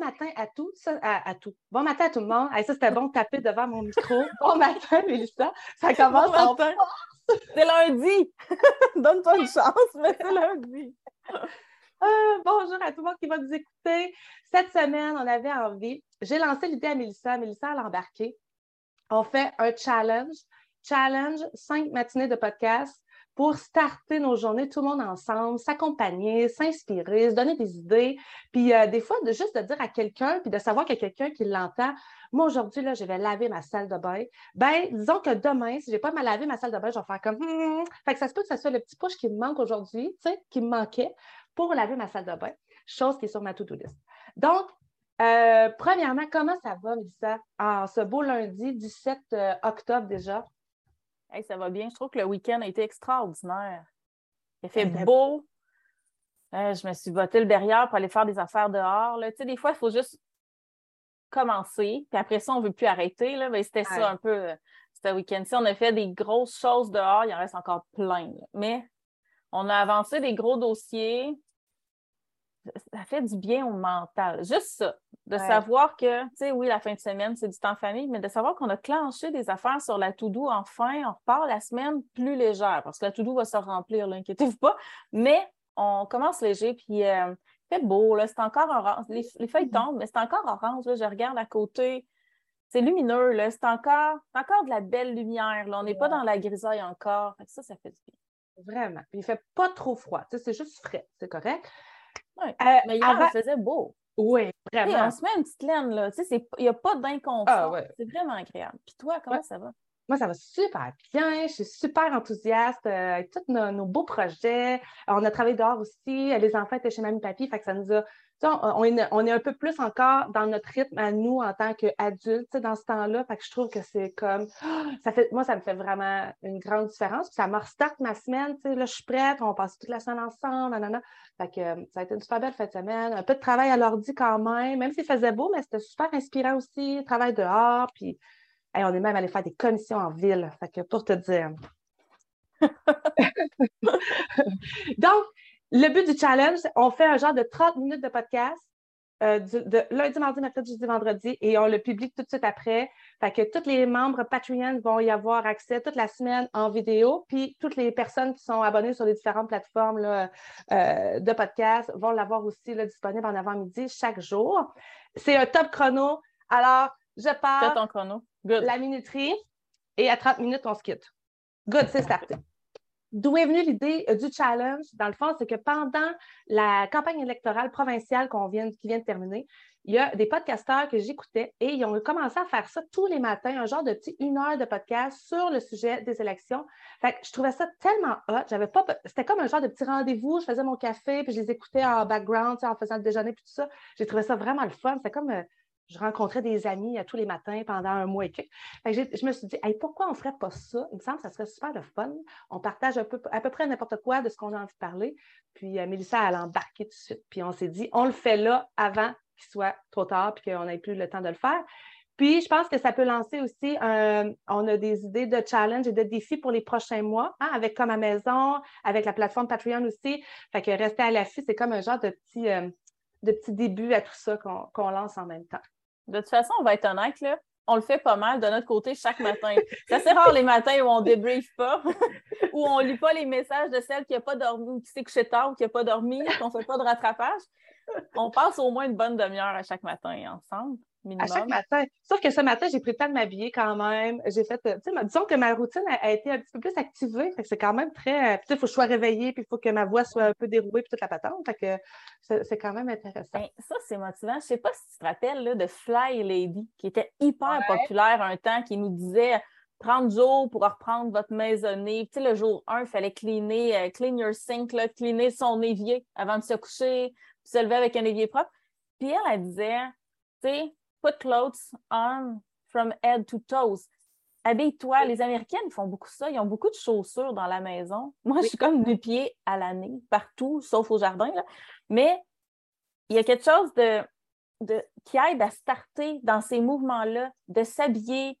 matin à tout, à, tout. Bon matin à tout le monde. ça, c'était bon de taper devant mon micro. Bon matin, Mélissa. Ça commence bon matin. C'est lundi. Donne-toi une chance, mais c'est lundi. Ah, bonjour à tout le monde qui va nous écouter. Cette semaine, on avait envie. J'ai lancé l'idée à Mélissa. Mélissa, a embarqué. On fait un challenge. Challenge, cinq matinées de podcast pour starter nos journées, tout le monde ensemble, s'accompagner, s'inspirer, se donner des idées. Puis euh, des fois, juste de dire à quelqu'un, puis de savoir qu'il y a quelqu'un qui l'entend. Moi, aujourd'hui, là, je vais laver ma salle de bain. Ben, disons que demain, si je n'ai pas mal lavé ma salle de bain, je vais faire comme. Hmm. Fait que ça se peut que ce soit le petit push qui me manque aujourd'hui, tu sais, qui me manquait pour laver ma salle de bain, chose qui est sur ma to-do list. Donc, euh, premièrement, comment ça va, Mélissa, en ce beau lundi 17 euh, octobre déjà? Ça va bien. Je trouve que le week-end a été extraordinaire. Il fait beau. Euh, je me suis voté le derrière pour aller faire des affaires dehors. Là. Tu sais, des fois, il faut juste commencer, puis après ça, on ne veut plus arrêter. Là. Ben, c'était ça un peu euh, ce week-end-ci. On a fait des grosses choses dehors, il en reste encore plein. Mais on a avancé des gros dossiers ça fait du bien au mental. Juste ça, de savoir que, tu sais, oui, la fin de semaine, c'est du temps famille, mais de savoir qu'on a clenché des affaires sur la to-do, enfin, on repart la semaine plus légère, parce que la to-do va se remplir, inquiétez-vous pas, mais on commence léger, puis euh, fait beau, là, c'est encore orange, les, feuilles mm-hmm. tombent, mais c'est encore orange, là, je regarde à côté, c'est lumineux, là, c'est encore, encore de la belle lumière, là, on n'est pas dans la grisaille encore, ça, ça fait du bien. Vraiment, puis il fait pas trop froid, tu sais, c'est juste frais, c'est correct. Euh, mais hier, avant... faisait beau. Oui, vraiment. on se met une petite laine, là. Tu sais, il n'y a pas d'inconfort. Ah, c'est vraiment agréable. Puis toi, comment ça va? Moi, ça va super bien. Je suis super enthousiaste euh, avec tous nos, beaux projets. On a travaillé dehors aussi. Les enfants étaient chez mamie papy, fait que ça nous a on, est, un peu plus encore dans notre rythme à nous en tant qu'adultes dans ce temps-là. Fait que je trouve que c'est comme. Ça fait, moi, ça me fait vraiment une grande différence. Ça me restart ma semaine. Là, je suis prête, on passe toute la semaine ensemble. Fait que ça a été une super belle fin de semaine. Un peu de travail à l'ordi quand même, même s'il faisait beau, mais c'était super inspirant aussi. Travail dehors. Puis on est même allé faire des commissions en ville. Fait que pour te dire. Donc, le but du challenge, on fait un genre de 30 minutes de podcast euh, de lundi, mardi, mercredi, jeudi, vendredi et on le publie tout de suite après. Fait que tous les membres Patreon vont y avoir accès toute la semaine en vidéo, puis toutes les personnes qui sont abonnées sur les différentes plateformes là, euh, de podcast vont l'avoir aussi là, disponible en avant-midi chaque jour. C'est un top chrono. Alors, je pars. ton chrono. La minuterie et à 30 minutes, on se quitte. Good, c'est starté. D'où est venue l'idée euh, du challenge? Dans le fond, c'est que pendant la campagne électorale provinciale vient, qui vient de terminer, il y a des podcasteurs que j'écoutais et ils ont commencé à faire ça tous les matins, un genre de petit une heure de podcast sur le sujet des élections. Fait que je trouvais ça tellement hot. J'avais pas, c'était comme un genre de petit rendez-vous. Je faisais mon café puis je les écoutais en background, en faisant le déjeuner puis tout ça. J'ai trouvé ça vraiment le fun. C'était comme euh, je rencontrais des amis tous les matins pendant un mois et quelques. je me suis dit, pourquoi on ne ferait pas ça? Il me semble que ça serait super de fun. On partage un peu, à peu près n'importe quoi de ce qu'on a envie de parler. Puis euh, Mélissa, elle a embarqué tout de suite. Puis on s'est dit, on le fait là avant qu'il soit trop tard puis qu'on n'ait plus le temps de le faire. Puis, je pense que ça peut lancer aussi, on a des idées de challenge et de défis pour les prochains mois, hein, avec Comme à Maison, avec la plateforme Patreon aussi. Fait que rester à l'affût, c'est comme un genre de petit, euh, de petit début à tout ça qu'on lance en même temps. De toute façon, on va être honnête, là, on le fait pas mal de notre côté chaque matin. C'est assez rare les matins où on débrief pas, où on lit pas les messages de celle qui n'a pas dormi ou qui s'est couchée tard ou qui n'a pas dormi, qu'on ne fait pas de rattrapage. On passe au moins une bonne demi-heure à chaque matin ensemble. À chaque matin. Sauf que ce matin, j'ai pris le temps de m'habiller quand même. J'ai fait, euh, tu sais, disons que ma routine a, été un petit peu plus activée. c'est quand même très. Euh, il faut que je sois réveillée, puis il faut que ma voix soit un peu dérouée, puis toute la patente. Fait que c'est quand même intéressant. Ben, ça, c'est motivant. Je sais pas si tu te rappelles là, de Fly Lady, qui était hyper populaire un temps, qui nous disait 30 jours pour reprendre votre maisonnée. Tu sais, le jour 1, il fallait cleaner, euh, clean your sink, là, cleaner son évier avant de se coucher, puis se lever avec un évier propre. Puis elle, elle disait, tu sais, put clothes on from head to toes. Habille-toi. Les Américaines font beaucoup ça. Ils ont beaucoup de chaussures dans la maison. Moi, je suis comme du pied à l'année, partout, sauf au jardin. Mais il y a quelque chose de, de, qui aide à starter dans ces mouvements-là, de s'habiller.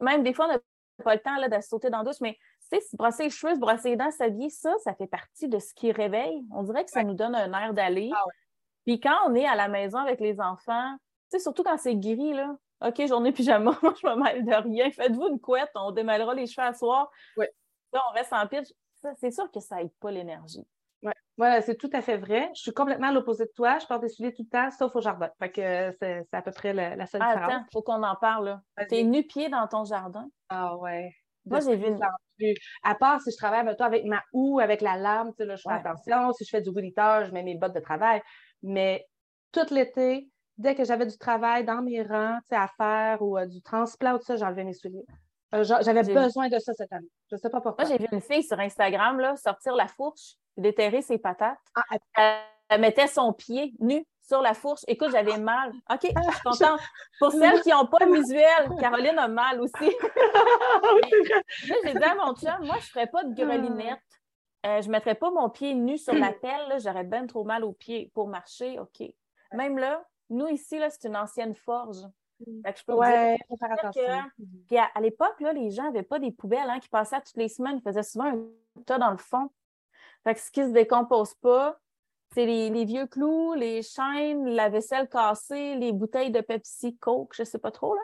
Même des fois, on n'a pas le temps là, de sauter dans la douche, mais se brosser les cheveux, se brosser les dents, s'habiller, ça, ça fait partie de ce qui réveille. On dirait que ça nous donne un air d'aller. Ah Puis quand on est à la maison avec les enfants, tu sais, surtout quand c'est gris, là, OK, journée pyjama, moi, je me mêle de rien. Faites-vous une couette, on démêlera les cheveux à soir. Oui. Là, on reste en pitch. C'est sûr que ça n'aide pas l'énergie. Oui, voilà, c'est tout à fait vrai. Je suis complètement à l'opposé de toi. Je porte des souliers tout le temps, sauf au jardin. Fait que c'est à peu près la, seule ah, différence. Attends, il faut qu'on en parle. T'es nu-pied dans ton jardin? Ah ouais. Moi, j'ai vu une... À part si je travaille avec, toi, avec ma houe, avec la lame, tu sais, là, je fais attention. Si je fais du rouliteur, je mets mes bottes de travail. Mais tout l'été, dès que j'avais du travail dans mes rangs à faire ou euh, du transplant ou tout ça, j'enlevais mes souliets. Euh, j'avais besoin de ça cette année. Je ne sais pas pourquoi. Moi, j'ai vu une fille sur Instagram là, sortir la fourche, déterrer ses patates. Ah, elle... mettait son pied nu sur la fourche. Écoute, j'avais mal. OK, je suis contente. Pour celles qui n'ont pas le visuel, Caroline a mal aussi. j'ai dit à mon chum, moi, je ne ferais pas de grelinette. Euh, je ne mettrais pas mon pied nu sur la pelle. J'aurais bien trop mal aux pieds pour marcher. OK. Même là, nous, ici, là, c'est une ancienne forge. Mm. Fait que je peux ouais, faut faire attention. Puis à, l'époque, les gens n'avaient pas des poubelles hein, qui passaient toutes les semaines. Ils faisaient souvent un tas dans le fond. Fait que ce qui ne se décompose pas, c'est les, vieux clous, les chaînes, la vaisselle cassée, les bouteilles de Pepsi, Coke, je ne sais pas trop. Là.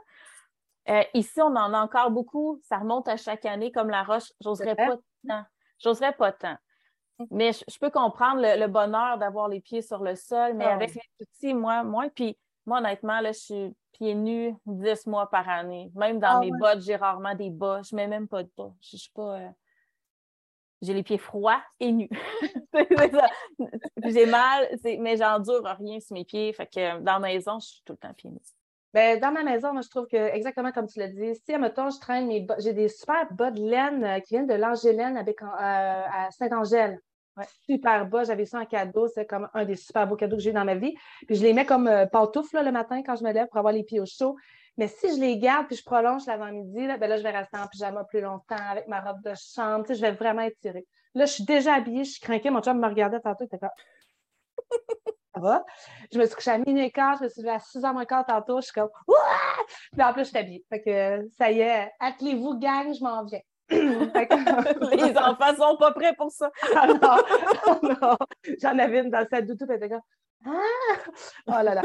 Euh, ici, on en a encore beaucoup. Ça remonte à chaque année comme la roche. J'oserais pas tant. J'oserais pas tant. Mais je, peux comprendre le, bonheur d'avoir les pieds sur le sol, mais ah avec les petits, moi, moi, puis moi, honnêtement, là, je suis pieds nus 10 mois par année. Même dans ah mes bottes, j'ai rarement des bas. Je mets même pas de bas. Je, suis pas. Euh, j'ai les pieds froids et nus. j'ai mal, mais j'endure rien sur mes pieds. Fait que dans ma maison, je suis tout le temps pieds nus. Ben, dans ma maison, moi, je trouve que, exactement comme tu l'as dit, si, admettons, je traîne mes j'ai des super bas de laine euh, qui viennent de l'Angélène avec, euh, à Saint-Angèle. Super bas, j'avais ça en cadeau, c'est comme un des super beaux cadeaux que j'ai eu dans ma vie. Puis je les mets comme euh, pantoufles le matin quand je me lève pour avoir les pieds au chaud. Mais si je les garde puis je prolonge l'avant-midi, là, ben là, je vais rester en pyjama plus longtemps avec ma robe de chambre. Tu sais, je vais vraiment étirer. Là, je suis déjà habillée, je suis craquée. Mon chum me regardait tantôt, il était comme. Ça va? Je me suis couchée à minuit et quart, je me suis levée à 6 h moins quart tantôt, je suis comme. Ouah! Puis en plus, je suis habillée. Fait que ça y est, attelez-vous, gang, je m'en viens. les enfants sont pas prêts pour ça. ah non, J'en avais une dans cette doutou, elle était comme Ah! Oh là là,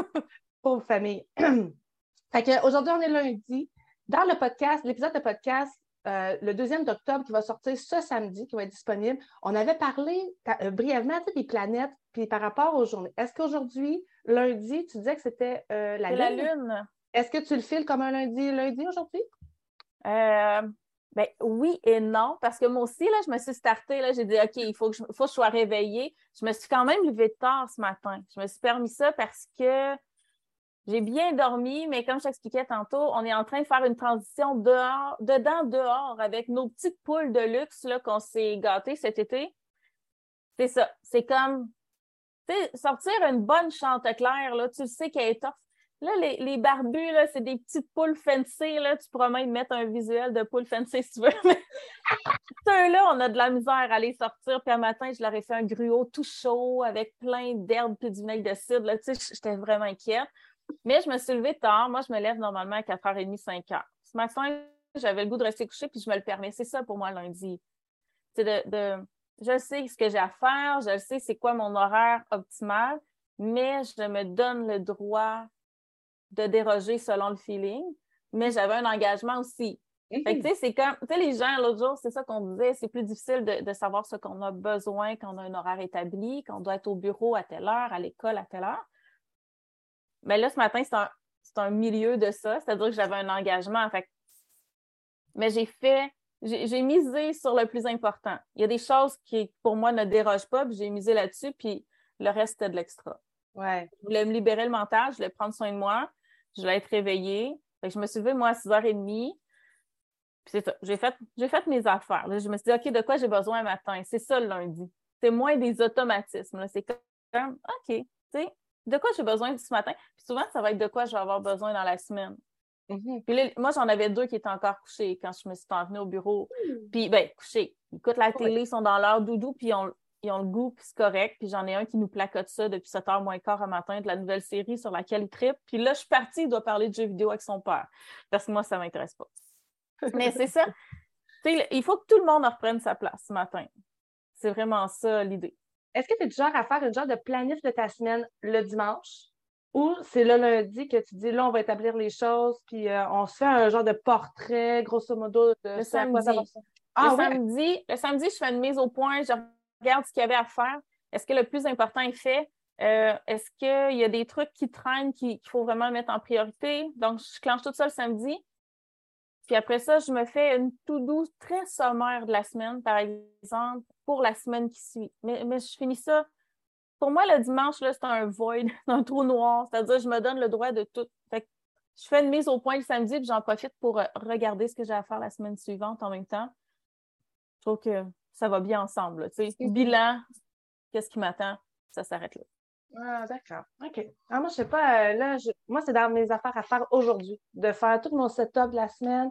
pauvre famille. aujourd'hui, on est lundi. Dans le podcast, l'épisode de podcast, euh, le deuxième d'octobre qui va sortir ce samedi, qui va être disponible, on avait parlé euh, brièvement des planètes, puis par rapport aux journées. Est-ce qu'aujourd'hui, lundi, tu disais que c'était euh, la, la Lune? Est-ce que tu le files comme un lundi, lundi aujourd'hui? Ben oui et non, parce que moi aussi, là, je me suis startée, là, j'ai dit, OK, il faut que, je, faut que je sois réveillée. Je me suis quand même levée tard ce matin. Je me suis permis ça parce que j'ai bien dormi, mais comme je t'expliquais tantôt, on est en train de faire une transition dehors, dedans, dehors, avec nos petites poules de luxe qu'on s'est gâtées cet été. C'est ça. C'est comme, sortir une bonne chanticleer, là, tu sais qu'elle est tough. Là, les, les barbus, c'est des petites poules fancy. Là. Tu pourras même mettre un visuel de poules fancy si tu veux. Ceux-là, on a de la misère à aller sortir. Puis un matin, je leur ai fait un gruau tout chaud avec plein d'herbes et du vinaigre de cidre. Tu sais, j'étais vraiment inquiète. Mais je me suis levée tard. Moi, je me lève normalement à 4h30, 5h. Ce matin, j'avais le goût de rester couchée, puis je me le permets. C'est ça pour moi lundi. C'est de, de, je sais ce que j'ai à faire, je sais c'est quoi mon horaire optimal, mais je me donne le droit de déroger selon le feeling, mais j'avais un engagement aussi. tu sais, c'est comme, tu sais, les gens, l'autre jour, c'est ça qu'on disait, c'est plus difficile de, savoir ce qu'on a besoin quand on a un horaire établi, qu'on doit être au bureau à telle heure, à l'école à telle heure. Mais là, ce matin, c'est un, milieu de ça, c'est-à-dire que j'avais un engagement. Fait mais j'ai fait, j'ai misé sur le plus important. Il y a des choses qui, pour moi, ne dérogent pas, puis j'ai misé là-dessus, puis le reste, c'était de l'extra. Ouais. Je voulais me libérer le mental, je voulais prendre soin de moi je vais être réveillée. je me suis levée, moi, à 6h30. Puis c'est ça. J'ai fait, fait mes affaires. je me suis dit, OK, de quoi j'ai besoin matin? C'est ça le lundi. C'est moins des automatismes. C'est comme, OK, tu sais, de quoi j'ai besoin ce matin? Puis souvent, ça va être de quoi je vais avoir besoin dans la semaine. Mm-hmm. Puis moi, j'en avais deux qui étaient encore couchés quand je me suis venue au bureau. Mm. Puis, ben, couchés. Ils écoutent la télé, ils sont dans leur doudou, puis on, ils ont le goût, puis c'est correct. Puis j'en ai un qui nous placote ça depuis 7h moins quart un matin de la nouvelle série sur laquelle il tripe. Puis là, je suis partie, il doit parler de jeux vidéo avec son père. Parce que moi, ça ne m'intéresse pas. Mais c'est ça. il faut que tout le monde reprenne sa place ce matin. C'est vraiment ça l'idée. Est-ce que tu es du genre à faire une genre de planif de ta semaine le dimanche? Ou c'est le lundi que tu dis, là, on va établir les choses, puis euh, on se fait un genre de portrait, grosso modo, de le samedi. Ah, le, samedi, le samedi, je fais une mise au point, je regarde ce qu'il y avait à faire. Est-ce que le plus important est fait? Euh, est-ce qu'il y a des trucs qui traînent qu'il faut vraiment mettre en priorité? Donc, je clenche tout ça le samedi. Puis après ça, je me fais une tout douce très sommaire de la semaine, par exemple, pour la semaine qui suit. Mais, mais je finis ça pour moi, le dimanche, c'est un void, un trou noir. C'est-à-dire, je me donne le droit de tout. je fais une mise au point le samedi, puis j'en profite pour euh, regarder ce que j'ai à faire la semaine suivante en même temps. Je trouve que ça va bien ensemble. Bilan, qu'est-ce qui m'attend? Ça s'arrête là. Ah, d'accord. OK. Ah, moi, je sais pas, euh, là, moi, c'est dans mes affaires à faire aujourd'hui, de faire tout mon setup de la semaine.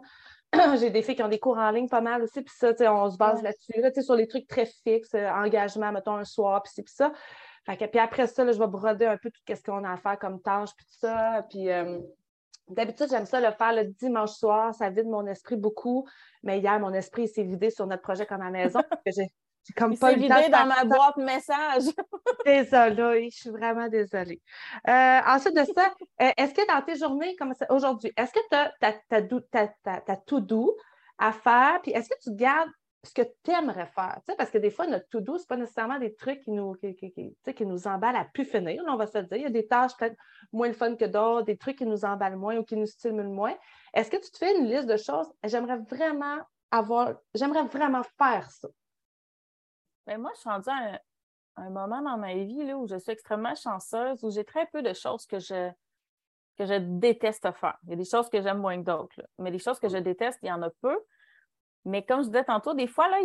J'ai des filles qui ont des cours en ligne pas mal aussi, puis ça, on se base là-dessus, là, sur les trucs très fixes, euh, engagement, mettons, un soir, puis puis ça puis après ça, je vais broder un peu tout ce qu'on a à faire comme tâche, puis tout ça. Puis euh, d'habitude, j'aime ça le faire le dimanche soir. Ça vide mon esprit beaucoup. Mais hier, mon esprit s'est vidé sur notre projet comme à la maison. j'ai comme pas vidé dans ma boîte message. désolée, je suis vraiment désolée. Euh, ensuite de ça, euh, est-ce que dans tes journées comme aujourd'hui, est-ce que tu as, tout doux à faire? Puis est-ce que tu gardes ce que tu aimerais faire. Parce que des fois, notre tout doux, ce n'est pas nécessairement des trucs qui nous, qui, qui, nous emballent à plus finir, on va se dire. Il y a des tâches peut-être moins le fun que d'autres, des trucs qui nous emballent moins ou qui nous stimulent moins. Est-ce que tu te fais une liste de choses? J'aimerais vraiment avoir, j'aimerais vraiment faire ça. Bien, moi, je suis rendue à un, moment dans ma vie là, où je suis extrêmement chanceuse, où j'ai très peu de choses que je, que je déteste faire. Il y a des choses que j'aime moins que d'autres, mais des choses que je déteste, il y en a peu. Mais comme je disais tantôt, des fois, là,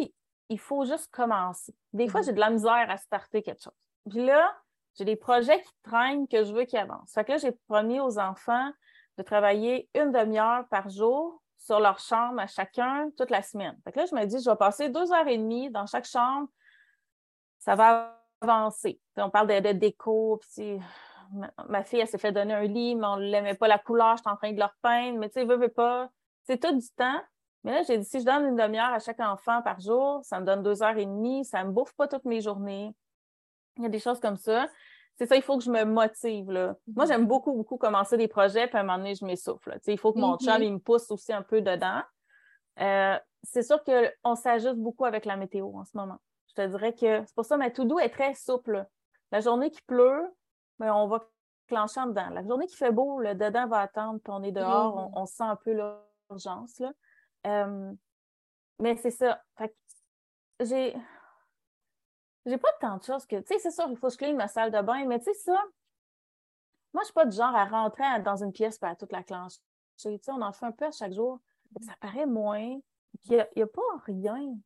il, faut juste commencer. Des fois, mhm. j'ai de la misère à starter quelque chose. Puis là, j'ai des projets qui traînent que je veux qu'ils avancent. Fait que là, j'ai promis aux enfants de travailler une demi-heure par jour sur leur chambre à chacun toute la semaine. Fait que là, je me dis, je vais passer deux heures et demie dans chaque chambre. Ça va avancer. on parle de, déco, puis ma, fille, elle s'est fait donner un lit, mais on ne l'aimait pas la couleur, je suis en train de leur peindre, mais tu sais, veut, veut pas. C'est tout du temps. Mais là, j'ai dit, si je donne une demi-heure à chaque enfant par jour, ça me donne deux heures et demie, ça ne me bouffe pas toutes mes journées. Il y a des choses comme ça. C'est ça, il faut que je me motive. Là. Moi, j'aime beaucoup, beaucoup commencer des projets, puis à un moment donné, je m'essouffle. Il faut que mon chum mm-hmm. il me pousse aussi un peu dedans. Euh, c'est sûr qu'on s'ajuste beaucoup avec la météo en ce moment. Je te dirais que c'est pour ça ma to-do est très souple. La journée qui pleut, ben, on va clencher en dedans. La journée qui fait beau, le dedans va attendre, puis on est dehors, on, on, sent un peu l'urgence mais c'est ça. j'ai. J'ai pas tant de choses que. Tu sais, c'est sûr, il faut que je clean ma salle de bain, mais tu sais, ça. Moi, je suis pas du genre à rentrer dans une pièce pour toute la clenche. Tu sais, on en fait un peu à chaque jour. Ça paraît moins. Il n'y a, pas rien.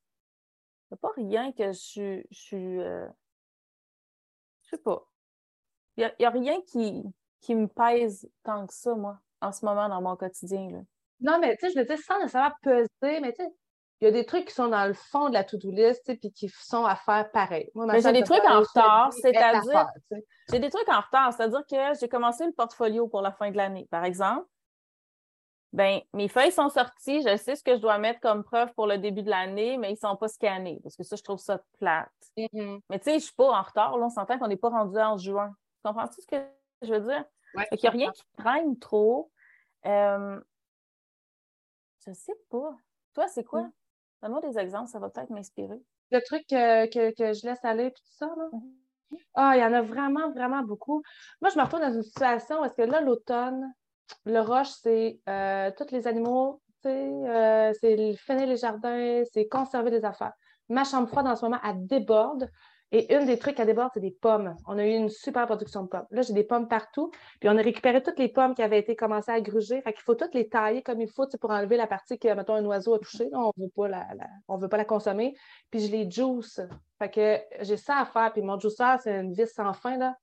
Il n'y a pas rien que je, je suis. Euh, je sais pas. Il n'y a, a, rien qui, qui me pèse tant que ça, moi, en ce moment dans mon quotidien. Là. Non, mais tu sais, je veux dire, sans nécessairement peser, mais tu sais, il y a des trucs qui sont dans le fond de la to-do list, puis qui sont à faire pareil. mais j'ai des trucs en retard, c'est-à-dire. J'ai des trucs en retard, c'est-à-dire que j'ai commencé le portfolio pour la fin de l'année, par exemple. Ben, mes feuilles sont sorties, je sais ce que je dois mettre comme preuve pour le début de l'année, mais ils ne sont pas scannés, parce que ça, je trouve ça plate. Mm-hmm. Mais tu sais, je ne suis pas en retard, là, on s'entend qu'on n'est pas rendu en juin. Tu comprends-tu ce que je veux dire? il n'y a rien qui traîne trop. Euh, je sais pas. Toi, c'est quoi? Mm. Donne-moi des exemples, ça va peut-être m'inspirer. Le truc que, je laisse aller, puis tout ça, là. Mm-hmm. Ah, il y en a vraiment, vraiment beaucoup. Moi, je me retrouve dans une situation où est-ce que là, l'automne, le roche, c'est euh, tous les animaux, euh, c'est finir les jardins, c'est conserver les affaires. Ma chambre froide, en ce moment, elle déborde. Et une des trucs à débord, c'est des pommes. On a eu une super production de pommes. Là, j'ai des pommes partout. Puis on a récupéré toutes les pommes qui avaient été commencées à gruger. Fait qu'il faut toutes les tailler comme il faut pour enlever la partie que, mettons, un oiseau a touché. on ne veut, pas la, veut pas la consommer. Puis je les juice. Fait que j'ai ça à faire. Puis mon juicer, c'est une vis sans fin. Là.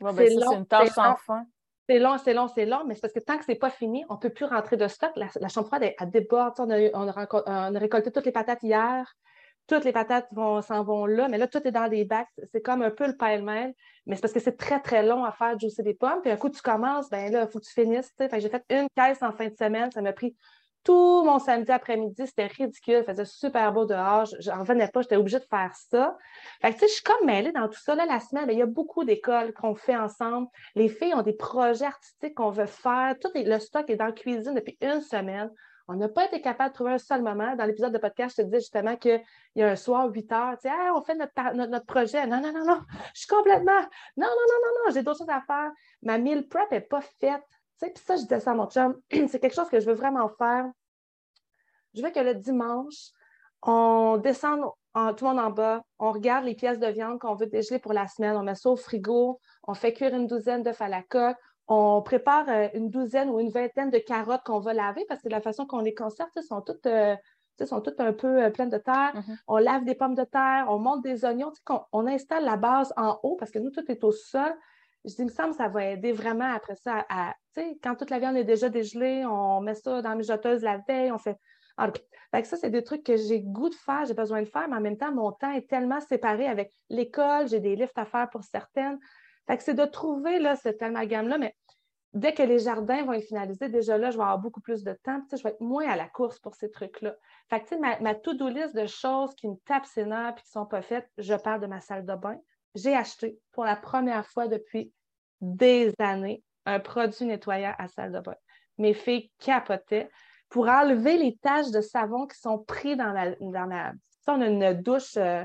Ben c'est une tâche sans fin. C'est long, c'est long, c'est long, mais c'est parce que tant que ce n'est pas fini, on ne peut plus rentrer de stock. La, chambre froide, elle, déborde. On a, on a, récolté toutes les patates hier toutes les patates s'en vont là, mais là, tout est dans des bacs. C'est comme un peu le pêle-mêle, mais c'est parce que c'est très, très long à faire juicer des pommes. Puis un coup, tu commences, ben là, il faut que tu finisses. J'ai fait une caisse en fin de semaine, ça m'a pris tout mon samedi après-midi. C'était ridicule. Il faisait super beau dehors. J'en revenais pas. J'étais obligée de faire ça. Fait tu sais, je suis comme mêlée dans tout ça. Là, la semaine, il y a beaucoup d'écoles qu'on fait ensemble. Les filles ont des projets artistiques qu'on veut faire. Tout le stock est dans la cuisine depuis une semaine. On n'a pas été capable de trouver un seul moment. Dans l'épisode de podcast, je te disais justement qu'il y a un soir, 8 heures, tu sais, on fait notre, notre, projet. Non, non, non, non, je suis complètement. Non, non, non, non, non, j'ai d'autres choses à faire. Ma meal prep n'est pas faite. Puis ça, je disais ça à mon chum. C'est quelque chose que je veux vraiment faire. Je veux que le dimanche, on descende en, tout le monde en bas, on regarde les pièces de viande qu'on veut dégeler pour la semaine, on met ça au frigo, on fait cuire une douzaine d'œufs à la coque, on prépare euh, une douzaine ou une vingtaine de carottes qu'on va laver parce que la façon qu'on les conserve, sont toutes, euh, sont toutes un peu euh, pleines de terre. Mm-hmm. On lave des pommes de terre, on monte des oignons. On, on, installe la base en haut parce que nous, tout est au sol. Je dis, il me semble que ça va aider vraiment après ça à, quand toute la viande est déjà dégelée, on met ça dans la mijoteuse la veille, on fait. Ça, c'est des trucs que j'ai goût de faire, j'ai besoin de faire, mais en même temps, mon temps est tellement séparé avec l'école, j'ai des livres à faire pour certaines. Fait que c'est de trouver là, cet amalgame-là, mais dès que les jardins vont être finalisés, déjà là, je vais avoir beaucoup plus de temps. Je vais être moins à la course pour ces trucs-là. Fait que, ma, ma to-do list de choses qui me tapent ses nerfs et qui ne sont pas faites, je parle de ma salle de bain. J'ai acheté pour la première fois depuis des années un produit nettoyant à salle de bain. Mes filles capotaient pour enlever les taches de savon qui sont prises dans la. Dans la... on a une douche. Euh,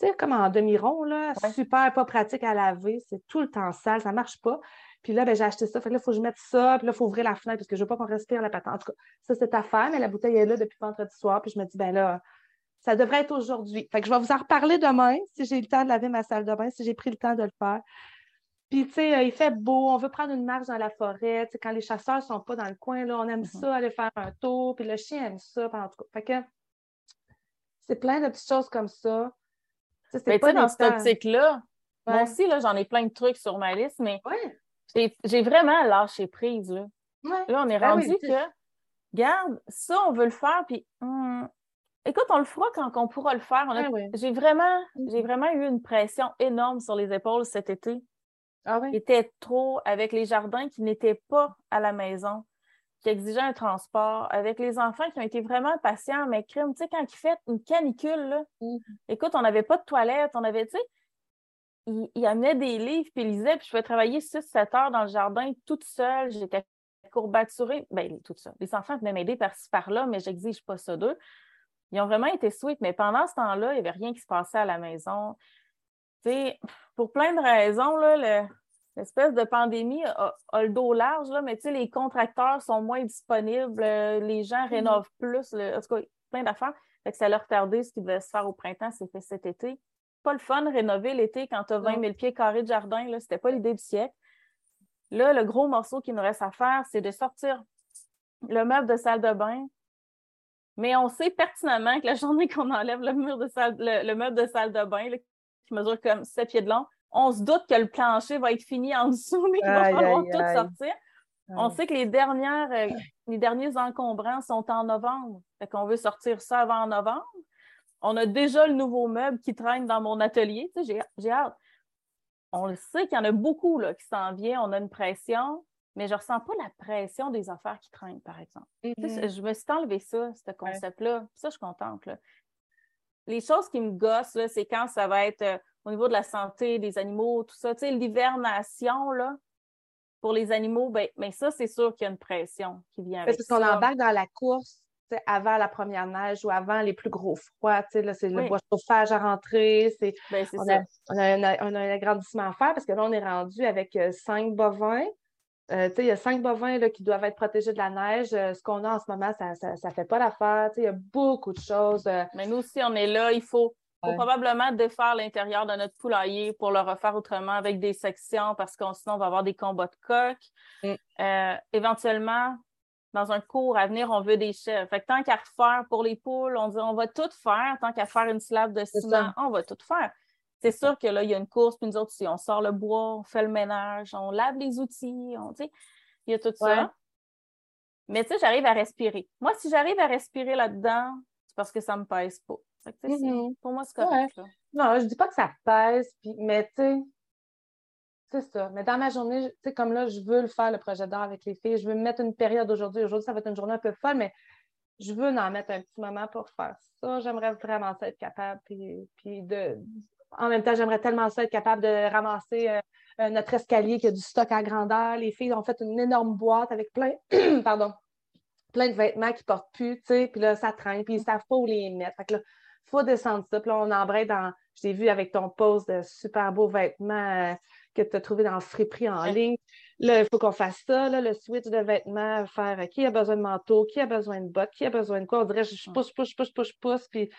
tu sais, comme en demi-rond, là, super pas pratique à laver, c'est tout le temps sale, ça ne marche pas. Puis là, ben, j'ai acheté ça. Fait là, il faut que je mette ça, puis là, il faut ouvrir la fenêtre parce que je ne veux pas qu'on respire la patente. En tout cas, ça, c'est affaire, mais la bouteille est là depuis vendredi soir, puis je me dis, ben là, ça devrait être aujourd'hui. Fait que je vais vous en reparler demain si j'ai eu le temps de laver ma salle de bain, si j'ai pris le temps de le faire. Puis, tu sais, euh, il fait beau, on veut prendre une marche dans la forêt. Tu sais, quand les chasseurs ne sont pas dans le coin, là, on aime mm-hmm. ça, aller faire un tour, puis le chien aime ça. En tout cas, fait que c'est plein de petites choses comme ça. Mais tu sais, dans cette optique-là, moi aussi, j'en ai plein de trucs sur ma liste, mais j'ai vraiment lâché prise. Là, là on est ben rendu que, regarde, ça, on veut le faire, puis hum, écoute, on le fera quand on pourra le faire. J'ai vraiment, mm-hmm. vraiment eu une pression énorme sur les épaules cet été. Ah oui? était trop avec les jardins qui n'étaient pas à la maison qui exigeait un transport, avec les enfants qui ont été vraiment patients, mais crime, tu sais, quand il fait une canicule, là, mm. écoute, on n'avait pas de toilette, on avait, tu sais, il, amenait des livres, puis il lisait, puis je pouvais travailler 6-7 heures dans le jardin toute seule, j'étais courbaturée, bien, toute seule. Les enfants venaient m'aider par-ci, par-là, mais j'exige pas ça d'eux. Ils ont vraiment été sweet, mais pendant ce temps-là, il n'y avait rien qui se passait à la maison. Pour plein de raisons, là, le, l'espèce de pandémie a, le dos large, là, mais les contracteurs sont moins disponibles, euh, les gens mm-hmm. rénovent plus, en tout cas, plein d'affaires. ça leur retardé ce qui devait se faire au printemps, c'est fait cet été. Pas le fun de rénover l'été quand tu as 20 000 pieds carrés de jardin, ce n'était pas l'idée du siècle. Là, le gros morceau qui nous reste à faire, c'est de sortir le meuble de salle de bain. Mais on sait pertinemment que la journée qu'on enlève le, mur de salle, le, meuble de salle de bain, qui mesure comme 7 pieds de long, on se doute que le plancher va être fini en dessous, mais qu'il va falloir tout sortir. On sait que les, dernières, euh, les derniers encombrants sont en novembre. Fait qu'on veut sortir ça avant novembre. On a déjà le nouveau meuble qui traîne dans mon atelier. j'ai hâte. On le sait qu'il y en a beaucoup là, qui s'en viennent. On a une pression, mais je ne ressens pas la pression des affaires qui traînent, par exemple. Mm-hmm. Je me suis enlevé ça, ce concept-là. Ça, je suis contente. Les choses qui me gossent, c'est quand ça va être euh, au niveau de la santé des animaux, tout ça. Tu sais, l'hivernation, là, pour les animaux, ben, mais ça, c'est sûr qu'il y a une pression qui vient avec Parce qu'on embarque dans la course avant la première neige ou avant les plus gros froids. Tu sais, là, c'est le bois chauffage à rentrer. C'est, ben, on, a, on, a un, agrandissement à faire parce que là, on est rendu avec euh, cinq bovins. Euh, il y a cinq bovins là, qui doivent être protégés de la neige. Euh, ce qu'on a en ce moment, ça ne fait pas l'affaire. Il y a beaucoup de choses. Mais nous aussi, on est là. Il faut, faut probablement défaire l'intérieur de notre poulailler pour le refaire autrement avec des sections parce que sinon, on va avoir des combats de coques. Mm. Euh, éventuellement, dans un cours à venir, on veut des chefs. Fait que tant qu'à refaire pour les poules, on dit on va tout faire. Tant qu'à faire une slab de ciment, on va tout faire. C'est sûr que là, il y a une course, puis nous autres, on sort le bois, on fait le ménage, on lave les outils, on, il y a tout ça. Mais tu sais, j'arrive à respirer. Moi, si j'arrive à respirer là-dedans, c'est parce que ça ne me pèse pas. Mm-hmm. Pour moi, c'est correct. Non, je dis pas que ça pèse, puis, mais tu sais, c'est ça. Mais dans ma journée, tu sais, comme là, je veux le faire, le projet d'art avec les filles. Je veux me mettre une période aujourd'hui. Aujourd'hui, ça va être une journée un peu folle, mais je veux en mettre un petit moment pour faire ça. J'aimerais vraiment ça être capable. Puis, puis de, en même temps, j'aimerais tellement ça être capable de ramasser euh, euh, notre escalier qui a du stock à grandeur. Les filles ont fait une énorme boîte avec plein, pardon, plein de vêtements qui ne portent plus, tu sais, puis là, ça traîne, puis ils ne savent pas où les mettre. Fait que là, il faut descendre ça. Puis là, on embraye dans, je t'ai vu avec ton post de super beaux vêtements euh, que tu as trouvé dans le friperie en ligne. Là, il faut qu'on fasse ça, là, le switch de vêtements, faire qui a besoin de manteau, qui a besoin de bottes, qui a besoin de quoi? On dirait, je pousse, pousse, pousse, pousse, pousse, puis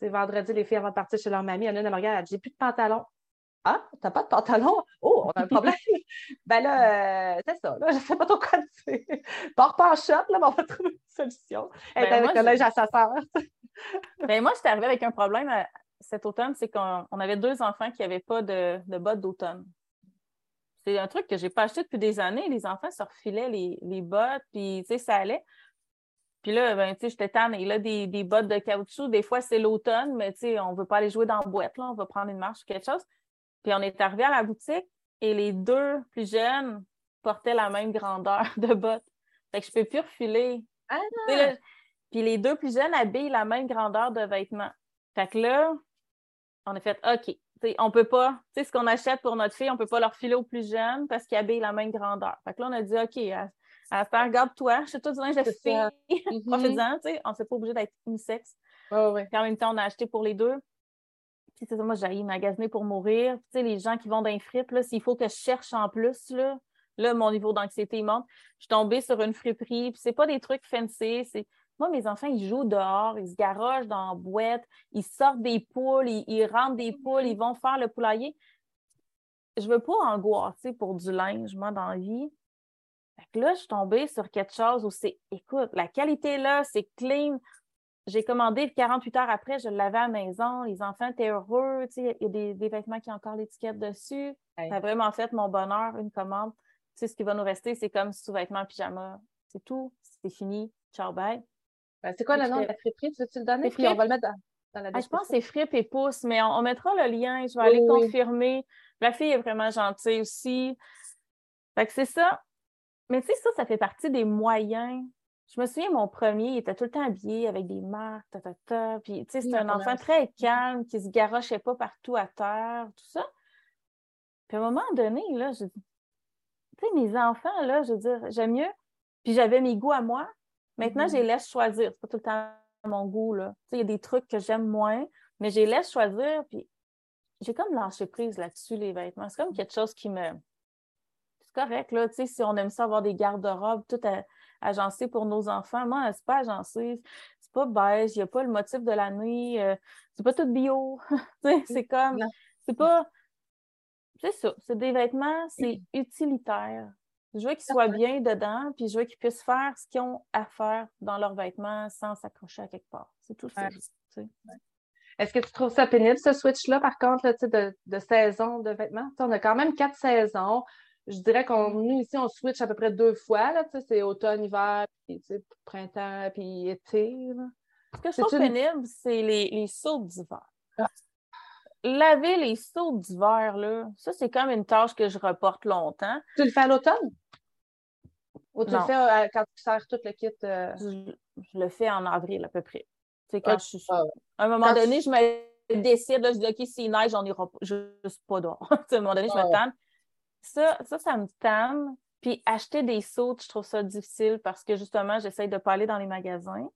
c'est vendredi, les filles avant de partir chez leur mamie, il y en a une, elle me regarde, elle dit J'ai plus de pantalon. Ah, t'as pas de pantalon? Oh, on a un problème. ben là, euh, c'est ça. Là, je ne sais pas trop quoi dire. Pars pas en shot, là, mais on va trouver une solution. Elle ben, avec le linge à sa sœur. ben, moi, je suis arrivée avec un problème euh, cet automne, c'est qu'on avait deux enfants qui n'avaient pas de, de bottes d'automne. C'est un truc que je n'ai pas acheté depuis des années. Les enfants se refilaient les, les bottes, puis tu sais, ça allait. Puis là, ben, tu sais, j'étais tanne. Et là, des, des, bottes de caoutchouc, des fois, c'est l'automne, mais tu sais, on ne veut pas aller jouer dans la boîte, là. On va prendre une marche ou quelque chose. Puis on est arrivé à la boutique et les deux plus jeunes portaient la même grandeur de bottes. Fait que je ne peux plus refiler. Ah puis les deux plus jeunes habillent la même grandeur de vêtements. Fait que là, on a fait OK. T'sais, on peut pas, tu sais, ce qu'on achète pour notre fille, on ne peut pas leur filer aux plus jeunes parce qu'ils habillent la même grandeur. Fait que là, on a dit OK, à faire, regarde-toi, je tout du linge de fille. Profite-en, tu sais, on s'est pas obligé d'être unisexe. Oh, ouais. Puis en même temps, on a acheté pour les deux. Puis c'est ça, moi, j'ai magasiner pour mourir. tu sais, les gens qui vont dans les frites, là, s'il faut que je cherche en plus, là, là mon niveau d'anxiété monte. Je suis tombée sur une friperie, puis c'est pas des trucs fancy, c'est moi, mes enfants, ils jouent dehors, ils se garochent dans la boîte, ils sortent des poules, ils, ils rentrent des poules, ils vont faire le poulailler. Je veux pas angoisser pour du linge, moi, dans la vie là, je suis tombée sur quelque chose où c'est, écoute, la qualité là, c'est clean. J'ai commandé 48 heures après, je l'avais à la maison. Les enfants étaient heureux. Il y a des, vêtements qui ont encore l'étiquette dessus. Ça a vraiment fait mon bonheur, une commande. Tu sais, ce qui va nous rester, c'est comme sous-vêtements pyjama. C'est tout. C'est fini. Ciao, bye. Ben, c'est quoi le nom de la friperie? Tu veux-tu le donner? Puis on va le mettre dans, la ah, je pense que c'est Fripe et Pouce, mais on, mettra le lien. Je vais aller confirmer. La fille est vraiment gentille aussi. Fait que c'est ça. Mais tu sais, ça, ça fait partie des moyens. Je me souviens, mon premier, il était tout le temps habillé avec des marques, ta, ta, ta. Puis, tu sais, c'était un enfant très calme, qui se garochait pas partout à terre, tout ça. Puis, à un moment donné, là, je dis, tu sais, mes enfants, là, je veux dire, j'aime mieux. Puis, j'avais mes goûts à moi. Maintenant, mm-hmm. je les laisse choisir. C'est pas tout le temps mon goût, là. Tu sais, il y a des trucs que j'aime moins, mais je les laisse choisir. Puis, j'ai comme lâché prise là-dessus, les vêtements. C'est comme quelque chose qui me c'est correct, là, tu sais, si on aime ça avoir des garde-robes tout agencés pour nos enfants, moi, c'est pas agencé, c'est pas beige, il n'y a pas le motif de la nuit, euh, c'est pas tout bio, c'est comme, c'est pas, c'est ça, c'est des vêtements, c'est utilitaire. Je veux qu'ils soient bien dedans, puis je veux qu'ils puissent faire ce qu'ils ont à faire dans leurs vêtements sans s'accrocher à quelque part. C'est tout ça. Est-ce que tu trouves ça pénible, ce switch-là, par contre, là, de, de saison de vêtements? on a quand même quatre saisons je dirais qu'on nous ici, on switch à peu près deux fois. c'est automne, hiver, puis printemps, puis été. Ce que je trouve pénible, c'est les, les sauts d'hiver. Ah. Laver les sauts d'hiver, là, ça, c'est comme une tâche que je reporte longtemps. Tu le fais à l'automne? Ou tu le fais euh, quand tu sers tout le kit? Euh? Je, le fais en avril à peu près. C'est quand je suis. À un moment donné, je me décide, je dis OK, s'il neige, on n'ira juste pas dehors. à un moment donné, je me tente ça, ça, ça me tanne. Puis acheter des sautes, je trouve ça difficile parce que justement, j'essaye de ne pas aller dans les magasins.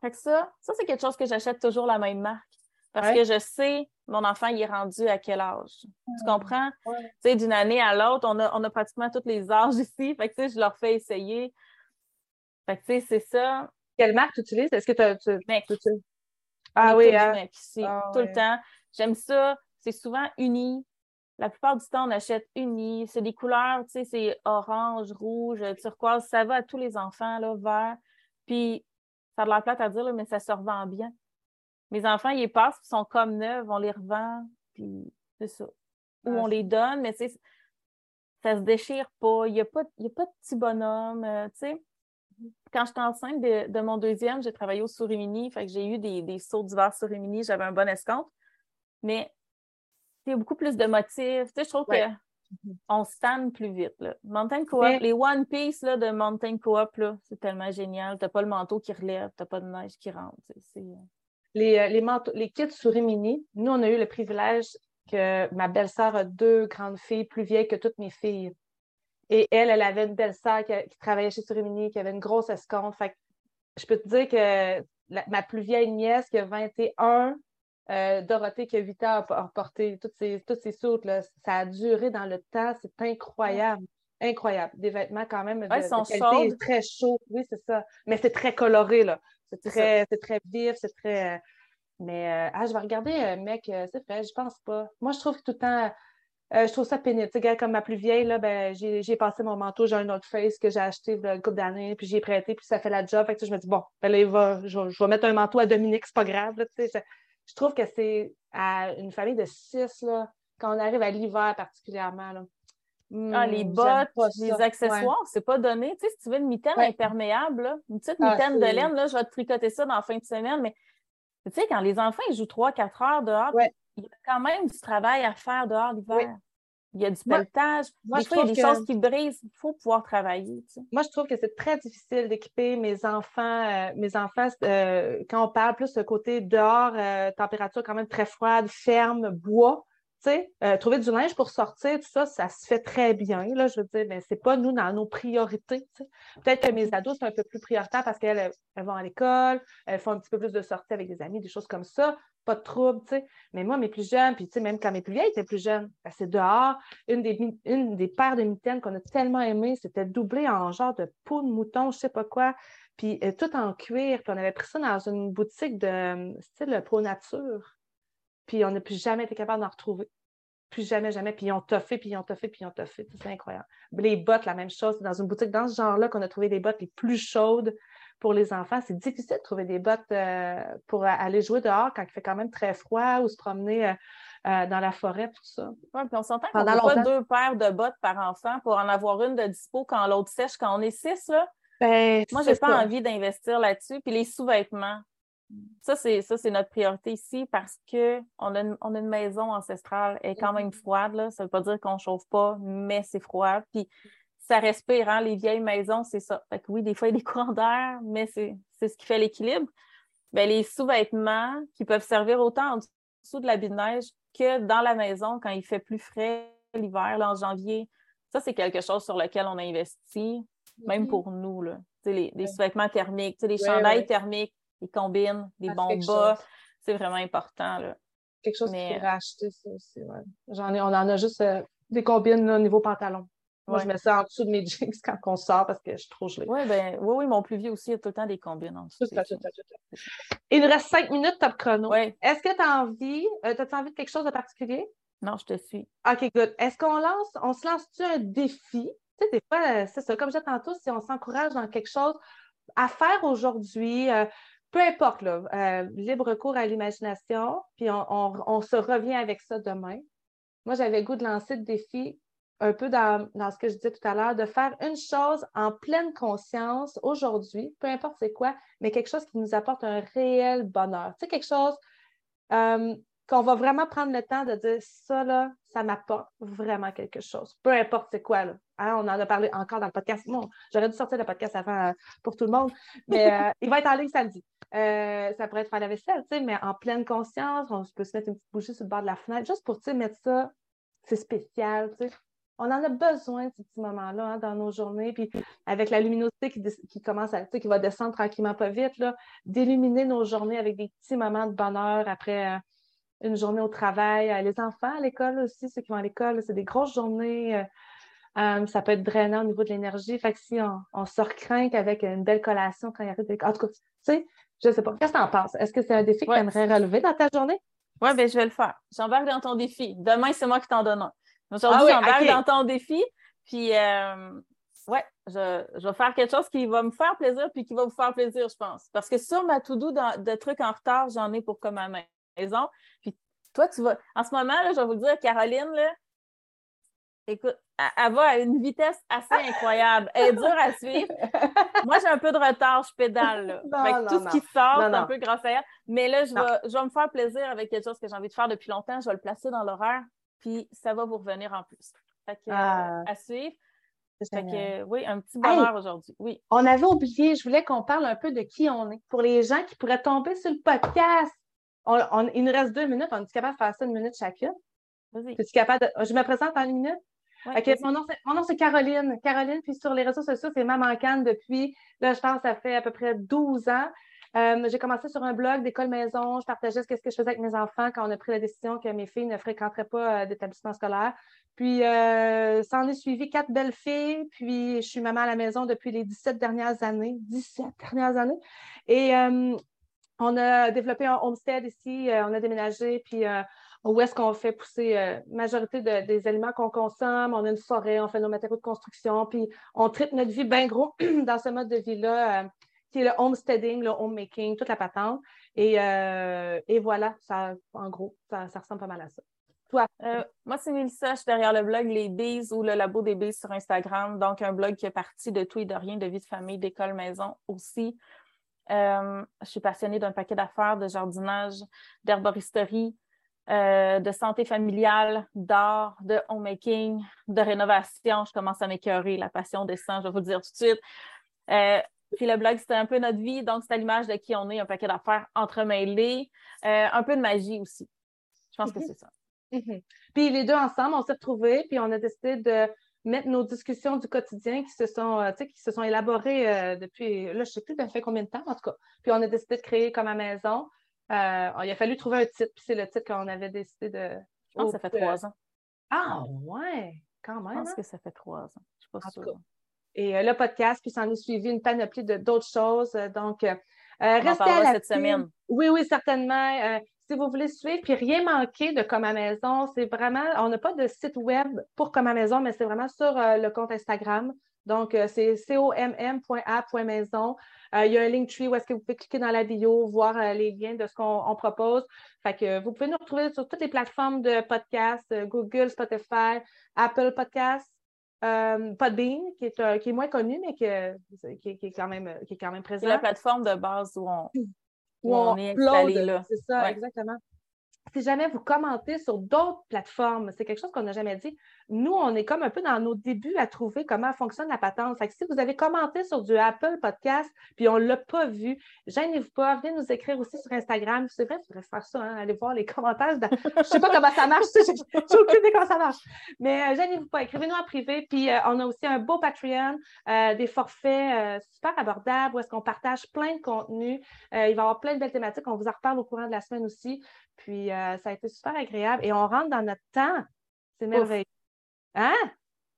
Fait que ça, ça c'est quelque chose que j'achète toujours la même marque. Parce que je sais, mon enfant, il est rendu à quel âge. Tu comprends? Tu sais, d'une année à l'autre, on a, on a pratiquement tous les âges ici. Fait que, tu sais, je leur fais essayer. Fait que, tu sais, c'est ça. Quelle marque tu utilises? Est-ce que tu Mec. Ah oui, hein? Ah tout le temps. J'aime ça. C'est souvent uni. La plupart du temps, on achète uni. C'est des couleurs, tu sais, c'est orange, rouge, turquoise. Ça va à tous les enfants, là, vert. Puis, ça a de la plate à dire, mais ça se revend bien. Mes enfants, ils passent, ils sont comme neufs, on les revend, puis c'est ça. Ou on les donne, mais tu sais, ça se déchire pas. Il n'y a, pas, a pas de petit bonhomme, euh, tu sais. Quand j'étais enceinte de, mon deuxième, j'ai travaillé au Sourimini, fait que j'ai eu des, des sauts d'hiver Sourimini, j'avais un bon escompte. Mais il y a beaucoup plus de motifs. Tu sais, je trouve que on se plus vite. Là. Mountain Co-op, les One Piece là, de Mountain Co-op, c'est tellement génial. Tu n'as pas le manteau qui relève, tu n'as pas de neige qui rentre. Euh. Les, euh, les, manteaux, les kits souris mini, nous, on a eu le privilège que ma belle-sœur a deux grandes filles plus vieilles que toutes mes filles. Et elle, elle avait une belle-sœur qui, travaillait chez Surimini, qui avait une grosse escompte. Fait je peux te dire que ma plus vieille nièce, qui a 21, euh, Dorothée, qui a 8 ans, a porté toutes ces, toutes ces soutes. Là. Ça a duré dans le temps. C'est incroyable. Incroyable. Des vêtements quand même de, qualité très chauds. Oui, c'est ça. Mais c'est très coloré. là. C'est très, très vif. C'est très... Euh, mais, euh, ah, je vais regarder, mec, c'est fait. Je pense pas. Moi, je trouve que tout le temps... je trouve ça pénible. Comme ma plus vieille, là, ben, j'ai passé mon manteau, j'ai un autre face que j'ai acheté il a une couple d'années, puis j'ai prêté, puis ça fait la job. Fait que, je me dis, bon, ben là, va, je, vais mettre un manteau à Dominique, c'est pas grave. Là, je trouve que c'est à une famille de six, là, quand on arrive à l'hiver particulièrement. Là, ah, les hmm, bottes, les accessoires, c'est pas donné. Tu sais, si tu veux une mitaine imperméable, une petite ah, mitaine de laine, là, je vais te tricoter ça dans la fin de semaine, mais tu sais, quand les enfants ils jouent 3-4 heures dehors, il y a quand même du travail à faire dehors l'hiver. Il y a du pelletage. Moi, des fois, il y a des choses qui brisent. Il faut pouvoir travailler. Moi, je trouve que c'est très difficile d'équiper mes enfants. Euh, mes enfants, euh, quand on parle plus de côté dehors, euh, température quand même très froide, ferme, bois. trouver du linge pour sortir, tout ça, ça se fait très bien. Là, je veux dire, mais c'est pas nous dans nos priorités. Peut-être que mes ados sont un peu plus prioritaires parce qu'elles vont à l'école, elles font un petit peu plus de sorties avec des amis, des choses comme ça pas de trouble, tu sais. Mais moi, mes plus jeunes, puis tu sais, même quand mes plus vieilles étaient plus jeunes, ben, c'est dehors. Une des, une des paires de mitaines qu'on a tellement aimées, c'était doublé en genre de peau de mouton, je sais pas quoi, puis euh, tout en cuir. Puis on avait pris ça dans une boutique de style Pro Nature. Puis on n'a plus jamais été capable d'en retrouver. Plus jamais, jamais. Puis ils ont toffé, puis ils ont toffé, puis ils ont toffé. C'est incroyable. Les bottes, la même chose. Dans une boutique dans ce genre-là qu'on a trouvé des bottes les plus chaudes pour les enfants, c'est difficile de trouver des bottes euh, pour aller jouer dehors quand il fait quand même très froid ou se promener euh, euh, dans la forêt, tout ça. Oui, puis on s'entend qu'on n'a pas deux paires de bottes par enfant pour en avoir une de dispo quand l'autre sèche. Quand on est six, là, ben, moi, j'ai pas envie d'investir là-dessus. Puis les sous-vêtements, ça, c'est ça, c'est notre priorité ici parce qu'on a, une, on a une maison ancestrale, elle est quand même froide. Là. Ça ne veut pas dire qu'on ne chauffe pas, mais c'est froid. Puis ça respire, hein, les vieilles maisons, c'est ça. Fait que oui, des fois, il y a des courants d'air, mais c'est ce qui fait l'équilibre. Ben, les sous-vêtements qui peuvent servir autant en dessous de l'habit de neige que dans la maison quand il fait plus frais l'hiver, en janvier. Ça, c'est quelque chose sur lequel on a investi, même pour nous. Là. Les, les sous-vêtements thermiques, les chandails thermiques, les combines, les bons bas, c'est vraiment important. Là. Quelque chose qu'il faut racheter, ça aussi. J'en ai, on en a juste euh, des combines au niveau pantalon. Moi, je mets ça en dessous de mes jeans quand on sort parce que je suis trop gelée. Oui, ben, oui, oui, mon plus vieux aussi a tout le temps des combines en dessous. Tout, tout, tout, Il nous reste cinq minutes top chrono. Est-ce que tu as envie, euh, as envie de quelque chose de particulier? Non, je te suis. OK, good. Est-ce qu'on lance, on se lance-tu un défi? Tu sais, des fois, euh, c'est ça, comme je disais tantôt, si on s'encourage dans quelque chose à faire aujourd'hui, euh, peu importe, là, libre cours à l'imagination, puis on, on, se revient avec ça demain. Moi, j'avais goût de lancer le défi un peu dans, ce que je disais tout à l'heure, de faire une chose en pleine conscience aujourd'hui, peu importe c'est quoi, mais quelque chose qui nous apporte un réel bonheur. Tu sais, quelque chose euh, qu'on va vraiment prendre le temps de dire ça, là, ça m'apporte vraiment quelque chose. Peu importe c'est quoi, là. Hein, on en a parlé encore dans le podcast. Bon, j'aurais dû sortir le podcast avant euh, pour tout le monde, mais euh, il va être en ligne samedi. ça pourrait être faire la vaisselle, tu sais, mais en pleine conscience, on peut se mettre une petite bougie sur le bord de la fenêtre, juste pour, tu sais, mettre ça, c'est spécial, tu sais on en a besoin de ces petits moments-là hein, dans nos journées. Puis avec la luminosité qui, commence à, qui va descendre tranquillement pas vite, d'illuminer nos journées avec des petits moments de bonheur après euh, une journée au travail. Euh, les enfants à l'école aussi, ceux qui vont à l'école, c'est des grosses journées. Euh, ça peut être drainant au niveau de l'énergie. Fait que si on, se recrinque avec une belle collation quand il arrive En tout cas, tu sais, je ne sais pas. Qu'est-ce que tu en penses? Est-ce que c'est un défi que tu aimerais relever dans ta journée? Oui, bien, je vais le faire. J'embarque dans ton défi. Demain, c'est moi qui t'en donne un. Aujourd'hui, ah oui, dans ton défi. Puis, euh, ouais, je, je, vais faire quelque chose qui va me faire plaisir puis qui va vous faire plaisir, je pense. Parce que sur ma to-do de trucs en retard, j'en ai pour comme à ma maison. Puis, toi, tu vas. En ce moment, là, je vais vous dire, Caroline, là, écoute, elle, va à une vitesse assez incroyable. Elle est dure à suivre. Moi, j'ai un peu de retard, je pédale. Là. tout ce qui sort, c'est un peu grâce à elle. Mais là, je vais, je vais me faire plaisir avec quelque chose que j'ai envie de faire depuis longtemps. Je vais le placer dans l'horaire puis ça va vous revenir en plus. Fait que, Ah. à suivre. Fait que, oui, un petit bonheur aujourd'hui. Oui. On avait oublié, je voulais qu'on parle un peu de qui on est. Pour les gens qui pourraient tomber sur le podcast, On- on- il nous reste deux minutes. On est capable de faire ça une minute chacune? Vas-y. Capable de... Je me présente en une minute? Ouais, OK, vas-y. mon nom, c'est- Caroline. Caroline, puis sur les réseaux sociaux, c'est Maman Canne depuis, là, je pense, ça fait à peu près 12 ans. Euh, j'ai commencé sur un blog d'école maison. Je partageais ce que je faisais avec mes enfants quand on a pris la décision que mes filles ne fréquenteraient pas euh, d'établissement scolaire. Puis, euh, ça en est suivi quatre belles filles. Puis, je suis maman à la maison depuis les 17 dernières années. 17 dernières années. Et on a développé un homestead ici. on a déménagé. Puis, où est-ce qu'on fait pousser la majorité de- des aliments qu'on consomme? On a une forêt, on fait nos matériaux de construction, puis on tripe notre vie bien gros dans ce mode de vie-là, qui est le homesteading, le homemaking, toute la patente. Et, euh, et voilà, ça, en gros, ça, ressemble pas mal à ça. Toi, Euh, moi, c'est Mélissa, je suis derrière le blog Les Bees ou le Labo des Bees sur Instagram. Donc, un blog qui est parti de tout et de rien, de vie de famille, d'école maison aussi. Euh, je suis passionnée d'un paquet d'affaires, de jardinage, d'herboristerie, de santé familiale, d'art, de homemaking, de rénovation. Je commence à m'écœurer, la passion descend, je vais vous le dire tout de suite. Puis le blog, c'était un peu notre vie, donc c'est à l'image de qui on est, un paquet d'affaires entremêlés, euh, un peu de magie aussi. Je pense que Mhm. c'est ça. Mhm. Puis les deux ensemble, on s'est retrouvés, puis on a décidé de mettre nos discussions du quotidien qui se sont, euh, tu sais, qui se sont élaborées euh, depuis, là, je ne sais plus, ça fait combien de temps, en tout cas. Puis on a décidé de créer comme à maison. Euh, il a fallu trouver un titre, puis c'est le titre qu'on avait décidé de. Je pense que ça fait trois ans. Ah, ouais, quand Je même. pense hein? que ça fait trois ans. Je suis pas En tout sûre. cas, Et euh, le podcast, puis s'en est suivi une panoplie de d'autres choses. Euh, Donc, euh, restez à la cette semaine. Oui, oui, certainement. Si vous voulez suivre, puis rien manquer de Comme à Maison, c'est vraiment, on n'a pas de site web pour Comme à Maison, mais c'est vraiment sur euh, le compte Instagram. Donc, euh, c'est comm.a.maison. Euh, il y a un Linktree où est-ce que vous pouvez cliquer dans la bio, voir les liens de ce qu'on on propose. Fait que vous pouvez nous retrouver sur toutes les plateformes de podcast, euh, Google, Spotify, Apple Podcasts, euh, Podbean, qui est, euh, qui est moins connu, mais que- qui, est- qui est quand même, qui est quand même présent. C'est la plateforme de base où on, où où on est installé. C'est ça, Ouais. exactement. Si jamais vous commentez sur d'autres plateformes, c'est quelque chose qu'on n'a jamais dit. Nous, on est comme un peu dans nos débuts à trouver comment fonctionne la patente. Fait que si vous avez commenté sur du Apple Podcast, puis on ne l'a pas vu, gênez-vous pas, venez nous écrire aussi sur Instagram. C'est vrai, il faudrait faire ça, hein, aller voir les commentaires. Je ne sais pas comment ça marche, j'ai j'ai aucune idée comment ça marche. Mais euh, gênez-vous pas, écrivez-nous en privé. Puis euh, on a aussi un beau Patreon, euh, des forfaits euh, super abordables où est-ce qu'on partage plein de contenus. Euh, il va y avoir plein de belles thématiques. On vous en reparle au courant de la semaine aussi. Puis euh, ça a été super agréable. Et on rentre dans notre temps. C'est merveilleux. Hein?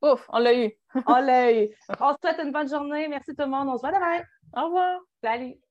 Ouf, on l'a eu. On l'a eu. On se souhaite une bonne journée. Merci tout le monde. On se voit demain. Au revoir. Salut.